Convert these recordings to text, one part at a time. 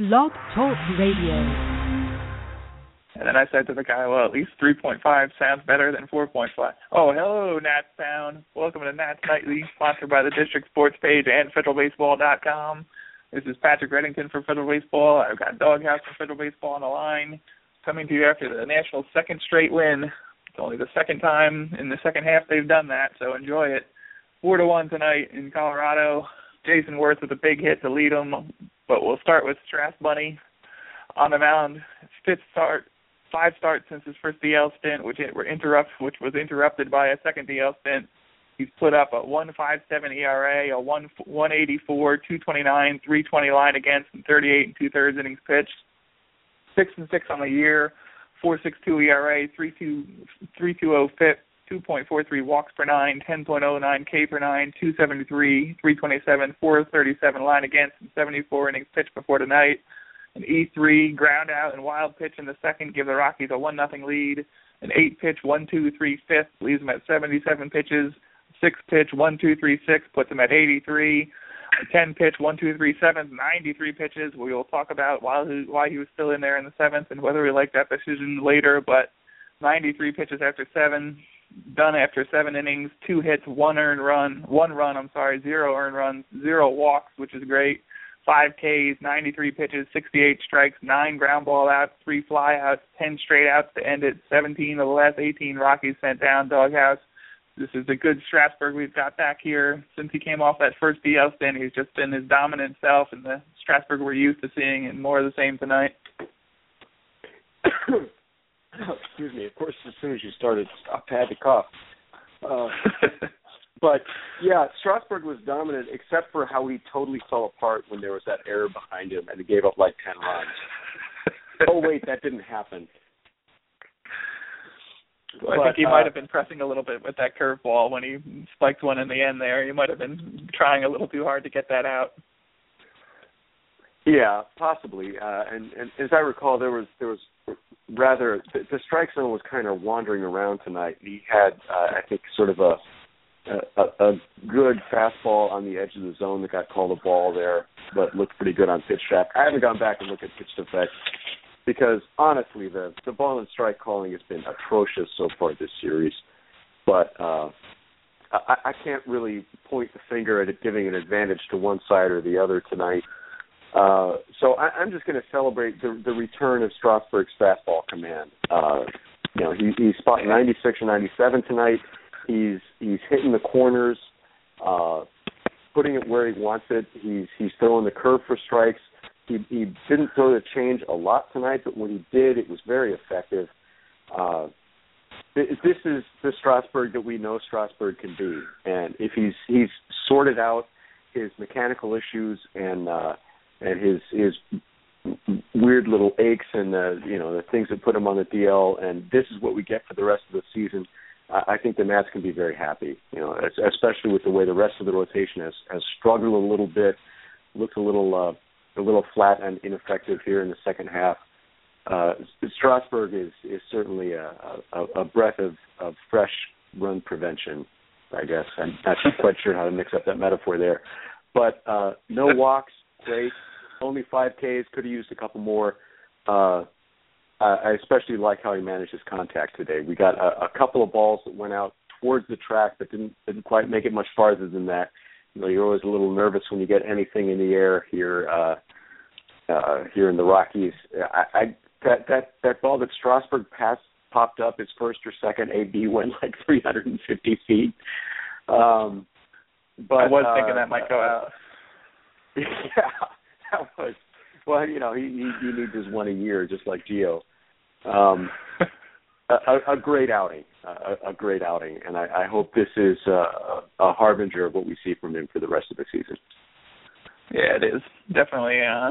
Blog Talk Radio. And then I said to the guy, well, at least 3.5 sounds better than 4.5. Oh, hello, Nats Town. Welcome to Nats Nightly, sponsored by the District Sports page and FederalBaseball.com. This is Patrick Reddington for Federal Baseball. I've got Doghouse for Federal Baseball on the line, coming to you after the Nationals' second straight win. It's only the second time in the second half they've done that, so enjoy it. Four to one tonight in Colorado. Jayson Werth with a big hit to lead them, but we'll start with Strass Bunny on the mound. Fifth start, five starts since his first DL stint, which were interrupt, which was interrupted by a second DL stint. He's put up a 1.57 ERA, a 1 184, 229, 320 line against, and 38 and two thirds innings pitched. Six and six on the year, 4.62 ERA, 3.20 FIP, 2.43 walks per nine, 10.09 K per nine, 273, 327, 437 line against, and 74 innings pitched before tonight. An E3 ground out and wild pitch in the second give the Rockies a one nothing lead. An eight pitch one two three fifth leaves them at 77 pitches. Six pitch one two three six puts them at 83. A 10 pitch one two three seventh 93 pitches. We will talk about why he, why he was still in there in the seventh and whether we like that decision later. But 93 pitches after seven, done after seven innings, two hits, one earned run, one run, I'm sorry, zero earned runs, zero walks, which is great. Five Ks, 93 pitches, 68 strikes, nine ground ball outs, three fly outs, 10 straight outs to end it. 17 of the last 18 Rockies sent down doghouse. This is the good Strasburg we've got back here. Since he came off that first DL stint, he's just been his dominant self and the Strasburg we're used to seeing, and more of the same tonight. excuse me. Of course, as soon as you started, I had to cough. Uh, but yeah, Strasburg was dominant, except for how he totally fell apart when there was that error behind him, and he gave up like ten runs. oh wait, that didn't happen. Well, I think he uh, might have been pressing a little bit with that curveball when he spiked one in the end there. He might have been trying a little too hard to get that out. Yeah, possibly. Uh, and, and as I recall, there was there was rather the, the strike zone was kind of wandering around tonight. He had, uh, I think, sort of a, a a good fastball on the edge of the zone that got called a ball there, but looked pretty good on pitch track. I haven't gone back and looked at PITCHf/x because honestly, the the ball and strike calling has been atrocious so far this series. But uh, I, I can't really point the finger at it giving an advantage to one side or the other tonight. Uh, so I, I'm just going to celebrate the, the return of Strasburg's fastball command. Uh, you know, he, he's spotting 96 or 97 tonight. He's he's hitting the corners, uh, putting it where he wants it. He's he's throwing the curve for strikes. He he didn't throw the change a lot tonight, but when he did, it was very effective. Uh, this is the Strasburg that we know Strasburg can be, and if he's he's sorted out his mechanical issues and uh, and his his weird little aches and uh, you know the things that put him on the DL, and this is what we get for the rest of the season. I think the Nats can be very happy, you know, especially with the way the rest of the rotation has has struggled a little bit, looked a little uh, a little flat and ineffective here in the second half. Uh, Strasburg is is certainly a, a, a breath of, of fresh run prevention. I guess I'm not quite sure how to mix up that metaphor there, but uh, no walks, great only five Ks. Could have used a couple more. Uh, I especially like how he managed his contact today. We got a, a couple of balls that went out towards the track, but didn't didn't quite make it much farther than that. You know, you're always a little nervous when you get anything in the air here uh, uh, here in the Rockies. I, I that that that ball that Strasburg passed popped up his first or second AB went like 350 feet. Um, but I was uh, thinking that might go out. Yeah, that was well, you know, he he, he needs his one a year, just like Gio. Um, a, a great outing, a, a great outing, and I, I hope this is uh, a harbinger of what we see from him for the rest of the season. Yeah, it is definitely uh,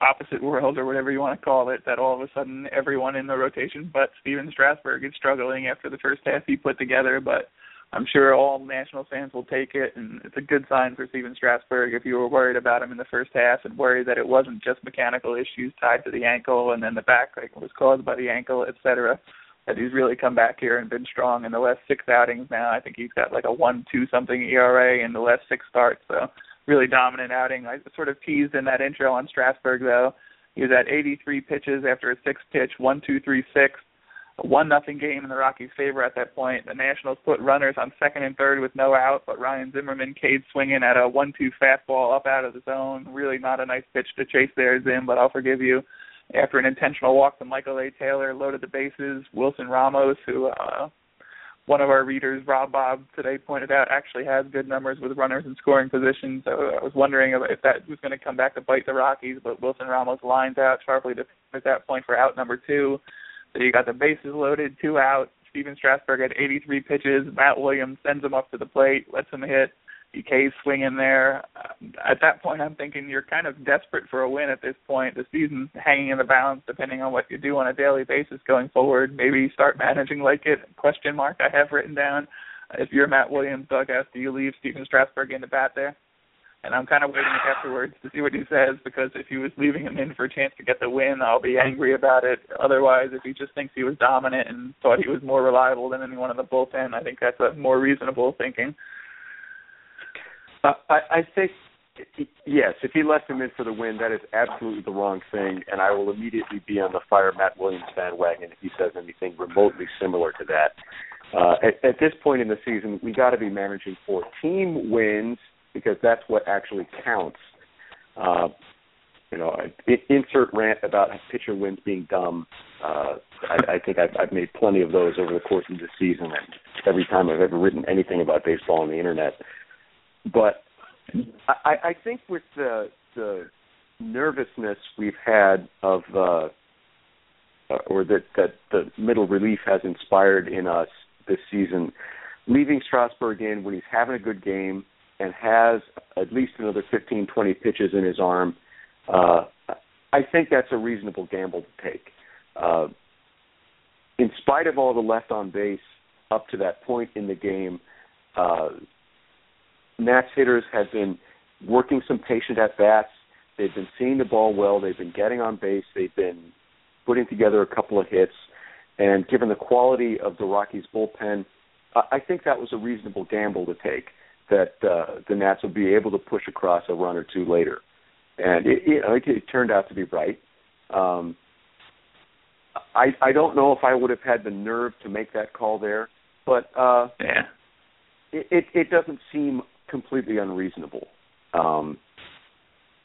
opposite world or whatever you want to call it. That all of a sudden everyone in the rotation but Stephen Strasburg is struggling after the first half he put together, but I'm sure all National fans will take it, and it's a good sign for Stephen Strasburg. If you were worried about him in the first half and worried that it wasn't just mechanical issues tied to the ankle and then the back like was caused by the ankle, etc., that he's really come back here and been strong in the last six outings now. I think he's got like a one two something ERA in the last six starts. So really dominant outing. I sort of teased in that intro on Strasburg though. He was at 83 pitches after a six pitch one two three six one nothing game in the Rockies' favor at that point. The Nationals put runners on second and third with no out, but Ryan Zimmerman caved swinging at a one-two fastball up out of the zone. Really not a nice pitch to chase there, Zim, but I'll forgive you. After an intentional walk to Michael A. Taylor, loaded the bases. Wilson Ramos, who uh, one of our readers, Rob Bob, today pointed out actually has good numbers with runners in scoring position. So I was wondering if that was going to come back to bite the Rockies, but Wilson Ramos lines out sharply to at that point for out number two. So you got the bases loaded, two out. Stephen Strasburg had 83 pitches. Matt Williams sends him up to the plate, lets him hit. DK's swinging there. Uh, at that point, I'm thinking you're kind of desperate for a win at this point. The season's hanging in the balance, depending on what you do on a daily basis going forward. Maybe start managing like it. Question mark. I have written down. If you're Matt Williams, Doug, do you leave Stephen Strasburg in the bat there? And I'm kind of waiting afterwards to see what he says because if he was leaving him in for a chance to get the win, I'll be angry about it. Otherwise, if he just thinks he was dominant and thought he was more reliable than anyone in the bullpen, I think that's a more reasonable thinking. Uh, I, I think yes, if he left him in for the win, that is absolutely the wrong thing, and I will immediately be on the fire Matt Williams bandwagon if he says anything remotely similar to that. Uh, at, at this point in the season, we got to be managing for team wins because that's what actually counts. Uh, you know, insert rant about pitcher wins being dumb. Uh, I, I think I've, I've made plenty of those over the course of the season, and every time I've ever written anything about baseball on the internet. But I, I think with the the nervousness we've had of uh, uh, or that that the middle relief has inspired in us this season, leaving Strasburg in when he's having a good game and has at least another 15, 20 pitches in his arm, uh, I think that's a reasonable gamble to take. Uh, in spite of all the left on base up to that point in the game, uh, Nats hitters have been working some patient at bats. They've been seeing the ball well. They've been getting on base. They've been putting together a couple of hits. And given the quality of the Rockies bullpen, I think that was a reasonable gamble to take that uh, the Nats will be able to push across a run or two later, and it, it, it turned out to be right. Um, I I don't know if I would have had the nerve to make that call there, but uh, yeah, it, it it doesn't seem completely unreasonable. Um,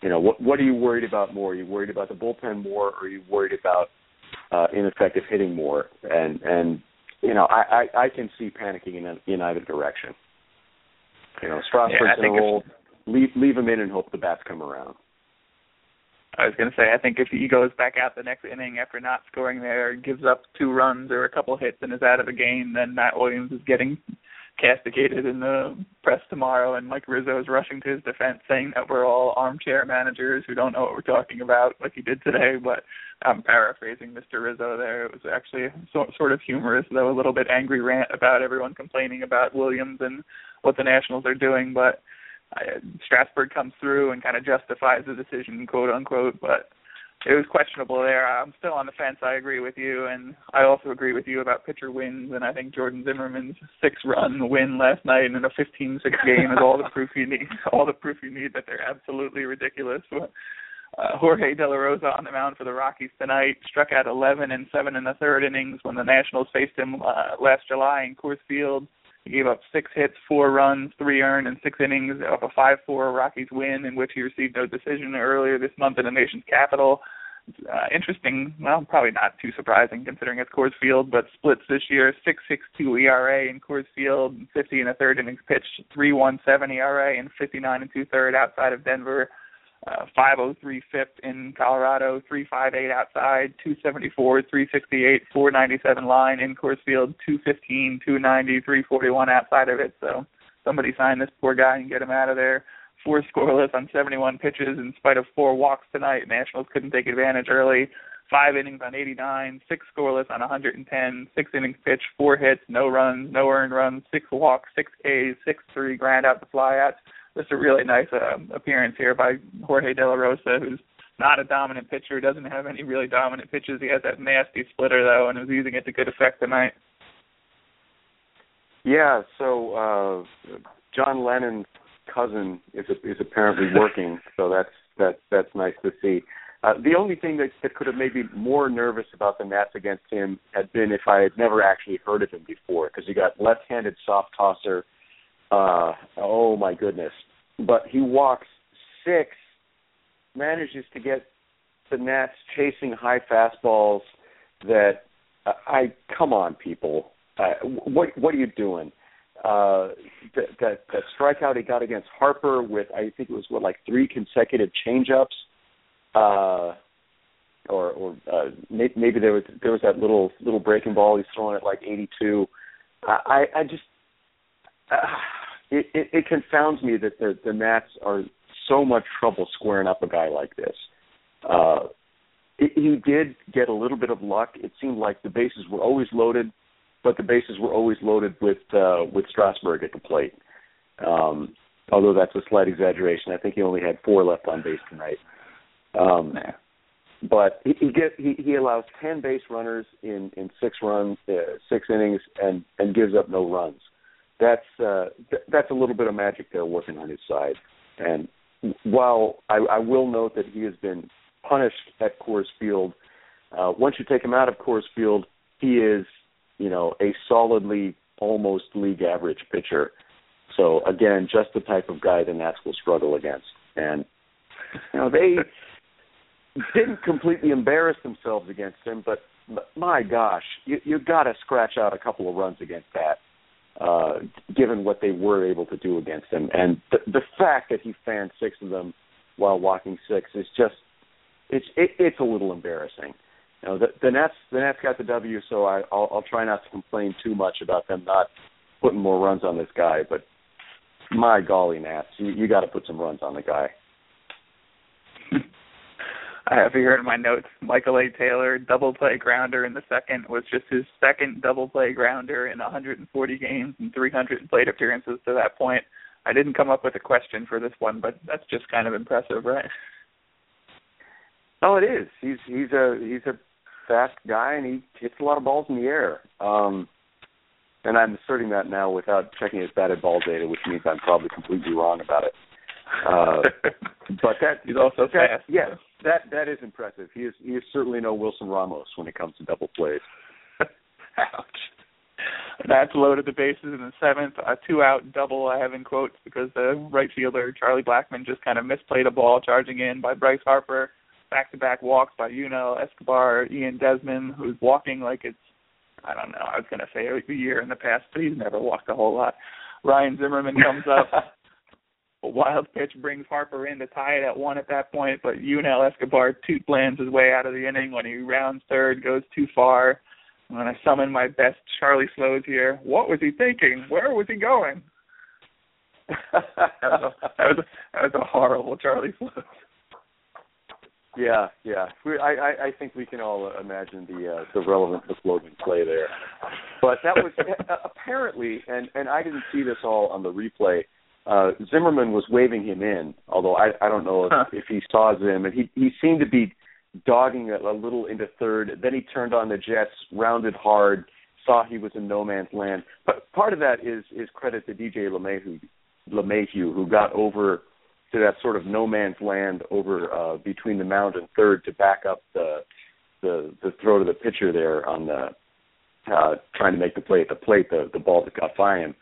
you know, what what are you worried about more? Are you worried about the bullpen more, or are you worried about uh, ineffective hitting more? And and you know, I I, I can see panicking in in either direction. You know, Strasburg's yeah, in a role. Leave leave him in and hope the bats come around. I was going to say, I think if he goes back out the next inning after not scoring there, gives up two runs or a couple hits and is out of the game, then Matt Williams is getting castigated in the press tomorrow, and Mike Rizzo is rushing to his defense, saying that we're all armchair managers who don't know what we're talking about, like he did today. But I'm paraphrasing Mr. Rizzo there. It was actually so, sort of humorous, though a little bit angry rant about everyone complaining about Williams and what the Nationals are doing. But uh, Strasburg comes through and kind of justifies the decision, quote unquote. But it was questionable there. I'm still on the fence. I agree with you, and I also agree with you about pitcher wins. And I think Jordan Zimmermann's six-run win last night in a 15-6 game is all the proof you need. All the proof you need that they're absolutely ridiculous. Uh, Jorge De La Rosa on the mound for the Rockies tonight struck out 11 and seven in the third innings when the Nationals faced him uh, last July in Coors Field. He gave up six hits, four runs, three earned, and six innings of a 5-4 Rockies win, in which he received no decision earlier this month in the nation's capital. Uh, interesting, well, probably not too surprising considering it's Coors Field, but splits this year: 6.62 ERA in Coors Field, 50 and a third innings pitched, 3.17 ERA, and 59 and two two third outside of Denver uh, 503 fifth in Colorado, 358 outside, 274, 368, 497 line in Coors Field, 215, 290, 341 outside of it. So somebody sign this poor guy and get him out of there. Four scoreless on 71 pitches in spite of four walks tonight. Nationals couldn't take advantage early. Five innings on 89, six scoreless on 110, six innings pitched, four hits, no runs, no earned runs, six walks, six Ks, six three ground out the flyouts just a really nice uh, appearance here by Jorge De La Rosa, who's not a dominant pitcher, doesn't have any really dominant pitches. He has that nasty splitter though, and is using it to good effect tonight. Yeah, so uh John Lennon cousin is is apparently working, so that's that's that's nice to see. Uh, the only thing that, that could have made me more nervous about the Nats against him had been if I had never actually heard of him before, because he got left-handed soft tosser. Uh, oh my goodness! But he walks six, manages to get the Nats chasing high fastballs. That uh, I come on, people. Uh, what what are you doing? Uh, that, that that strikeout he got against Harper with I think it was what like three consecutive changeups uh, or or uh, maybe there was there was that little little breaking ball he's throwing at like 82. I I just uh, it, it it confounds me that the the Nats are so much trouble squaring up a guy like this. Uh, it, he did get a little bit of luck. It seemed like the bases were always loaded, but the bases were always loaded with uh, with Strasburg at the plate. Um, although that's a slight exaggeration. I think he only had four left on base tonight. Um, nah. But he, he get he, he allows ten base runners in in six runs, uh, six innings, and and gives up no runs. That's uh, th- that's a little bit of magic there working on his side. And while I, I will note that he has been punished at Coors Field, uh, once you take him out of Coors Field, he is you know a solidly almost league average pitcher. So again, just the type of guy the Nats will struggle against. And you know they didn't completely embarrass themselves against him, but my gosh, you you got to scratch out a couple of runs against that. Uh, given what they were able to do against him, and the, the fact that he fanned six of them while walking six is just it's it, it's a little embarrassing. You know, the, the Nets the Nets got the W, so I I'll, I'll try not to complain too much about them not putting more runs on this guy, but my golly, Nats, you, you got to put some runs on the guy. I have here in my notes Michael A. Taylor double play grounder in the second was just his second double play grounder in 140 games and 300 plate appearances to that point. I didn't come up with a question for this one, but that's just kind of impressive, right? Oh, it is. He's he's a he's a fast guy and he hits a lot of balls in the air. Um and I'm asserting that now without checking his batted ball data, which means I'm probably completely wrong about it. Uh, but that he's also that, fast. Yes, that that is impressive. He is he is certainly no Wilson Ramos when it comes to double plays. Ouch. That's loaded the bases in the seventh. A two out double I have in quotes because the right fielder Charlie Blackmon just kind of misplayed a ball charging in by Bryce Harper. Back to back walks by Yunel Escobar, Ian Desmond, who's walking like it's I don't know, I was gonna say a year in the past, but he's never walked a whole lot. Ryan Zimmerman comes up wild pitch brings Harper in to tie it at one at that point, but Yunel Escobar two lands his way out of the inning when he rounds third, goes too far. And I summon my best Charlie Slowes here. What was he thinking? Where was he going? that, was a, that, was a, that was a horrible Charlie Slowes. Yeah, yeah. We, I, I, I think we can all imagine the uh, the relevance of Logan play there. But that was apparently, and and I didn't see this all on the replay uh, Zimmerman was waving him in, although I, I don't know if, huh. if he saw Zim, and he he seemed to be dogging it a little into third. Then he turned on the Jets, rounded hard, saw he was in no man's land. But part of that is is credit to DJ LeMahieu, LeMahieu who got over to that sort of no man's land over uh, between the mound and third to back up the the the throw to the pitcher there on the uh, trying to make the play at the plate, the the ball that got by him.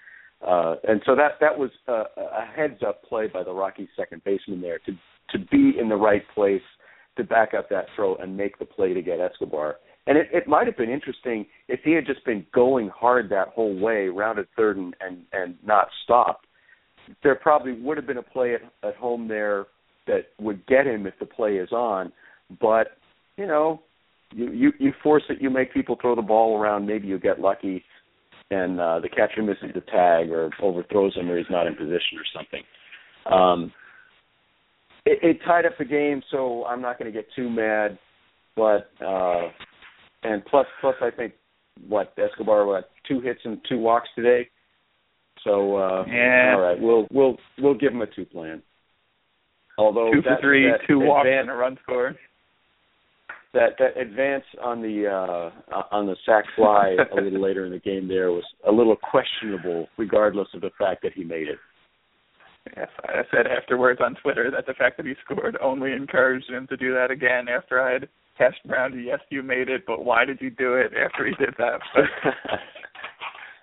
Uh, and so that that was a, a heads up play by the Rockies second baseman there to to be in the right place to back up that throw and make the play to get Escobar. And it, it might have been interesting if he had just been going hard that whole way, rounded third and and, and not stopped. There probably would have been a play at, at home there that would get him if the play is on. But you know, you you, you force it, you make people throw the ball around. Maybe you get lucky and uh, the catcher misses the tag or overthrows him or he's not in position or something. Um, it, it tied up the game, so I'm not going to get too mad. But uh, and plus, plus I think what Escobar what two hits and two walks today. So uh, yeah, all right, we'll we'll we'll give him a two plan. Although two for three, that two walks and a run score that that advance on the uh on the sac fly a little later in the game there was a little questionable regardless of the fact that he made it Yes, I said afterwards on Twitter that the fact that he scored only encouraged him to do that again after I had Hash Brown, yes, you made it, but why did you do it after he did that? But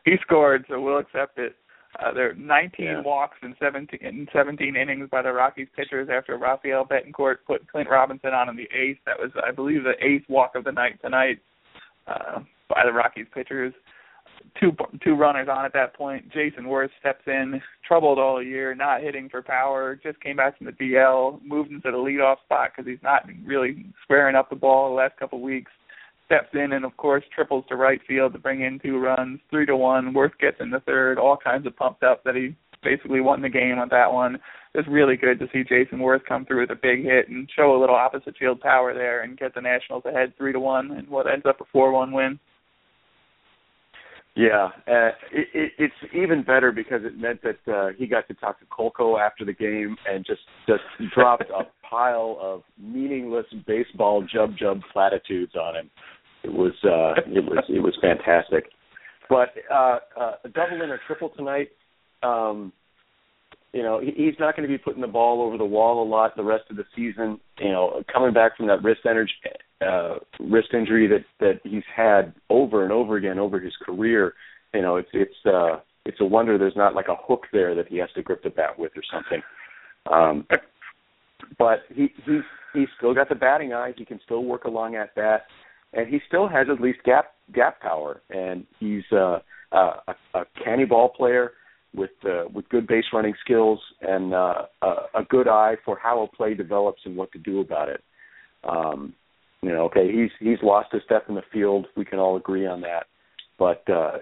he scored, so we'll accept it. Uh, there are 19 yeah. walks in 17, in 17 innings by the Rockies pitchers after Rafael Betancourt put Clint Robinson on in the eighth. That was, I believe, the eighth walk of the night tonight uh, by the Rockies pitchers two two runners on at that point. Jayson Werth steps in, troubled all year, not hitting for power. Just came back from the DL, moved into the leadoff spot because he's not really squaring up the ball the last couple of weeks. Steps in and of course triples to right field to bring in two runs, three to one. Werth gets in the third, all kinds of pumped up that he basically won the game on that one. It's really good to see Jayson Werth come through with a big hit and show a little opposite field power there and get the Nationals ahead three to one and what ends up a four one win. Yeah, uh, it, it, it's even better because it meant that uh, he got to talk to Kolko after the game and just just dropped a pile of meaningless baseball jub jub platitudes on him. It was uh, it was it was fantastic. But uh, uh, a double in or triple tonight. Um, you know, he's not going to be putting the ball over the wall a lot the rest of the season. You know, coming back from that wrist energy, uh, wrist injury that that he's had over and over again over his career. You know, it's it's uh, it's a wonder there's not like a hook there that he has to grip the bat with or something. Um, but he he's he's still got the batting eye. He can still work along at bat, and he still has at least gap gap power. And he's uh, uh, a, a canny ball player with uh, with good base running skills and uh, a, a good eye for how a play develops and what to do about it. Um, you know, okay, he's he's lost a step in the field. We can all agree on that, but uh,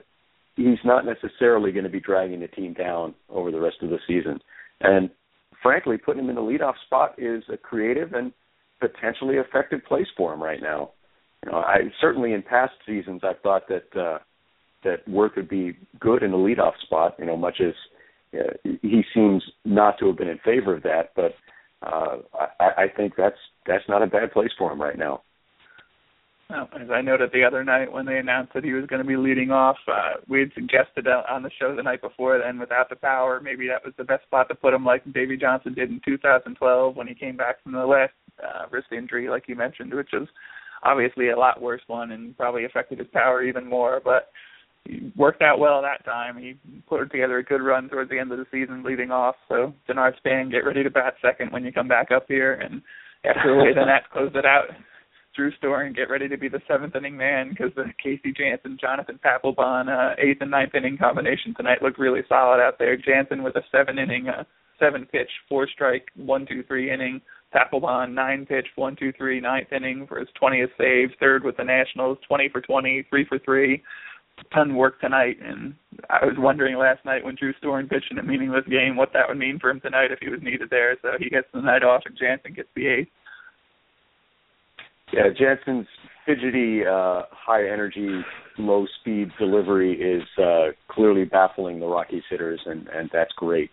he's not necessarily going to be dragging the team down over the rest of the season. And frankly, putting him in the leadoff spot is a creative and potentially effective place for him right now. You know, I certainly in past seasons I've thought that uh, that Werth would be good in the leadoff spot. You know, much as uh, he seems not to have been in favor of that, but uh, I, I think that's that's not a bad place for him right now. Well, as I noted the other night when they announced that he was going to be leading off, uh, we had suggested on the show the night before then without the power, maybe that was the best spot to put him like Davey Johnson did in 2012 when he came back from the last uh, wrist injury, like you mentioned, which was obviously a lot worse one and probably affected his power even more. But he worked out well that time. He put together a good run towards the end of the season, leading off. So Denard Span, get ready to bat second when you come back up here. And after the way the Nats closed it out, Drew Storen get ready to be the seventh inning man because the Casey Janssen, Jonathan Papelbon uh, eighth and ninth inning combination tonight looked really solid out there. Janssen with a seven inning, uh, seven pitch, four strike, one two three inning. Papelbon nine pitch, one two three ninth inning for his twentieth save. Third with the Nationals, twenty for twenty, three for three ton work tonight, and I was wondering last night when Drew Storen pitched in a meaningless game what that would mean for him tonight if he was needed there. So he gets the night off, and Janssen gets the eighth. Yeah, Janssen's fidgety, uh, high energy, low speed delivery is uh, clearly baffling the Rockies hitters, and and that's great.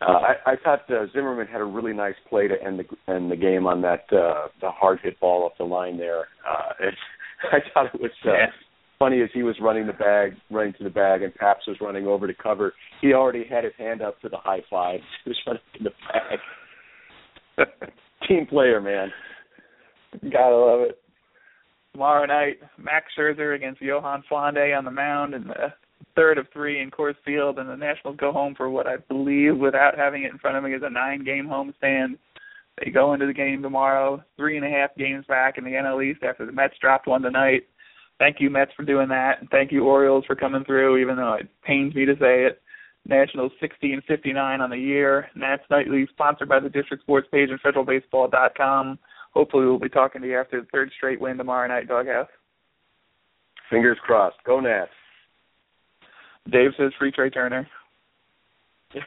Uh, I, I thought uh, Zimmerman had a really nice play to end the end the game on that uh, the hard hit ball off the line there. Uh, it, I thought it was uh, yeah funny as he was running the bag, running to the bag, and Paps was running over to cover. He already had his hand up to the high five. He was running in the bag. Team player, man. Gotta love it. Tomorrow night, Max Scherzer against Yohan Flande on the mound in the third of three in Coors Field, and the Nationals go home for what I believe, without having it in front of me, is a nine-game homestand. They go into the game tomorrow, three and a half games back in the NL East after the Mets dropped one tonight thank you Mets for doing that, and thank you Orioles for coming through. Even though it pains me to say it, Nationals 60 and 59 on the year. Nats Nightly, sponsored by the District Sports page and FederalBaseball.com. Hopefully, we'll be talking to you after the third straight win tomorrow night, Doghouse. Fingers crossed. Go Nats. Dave says free Trea Turner.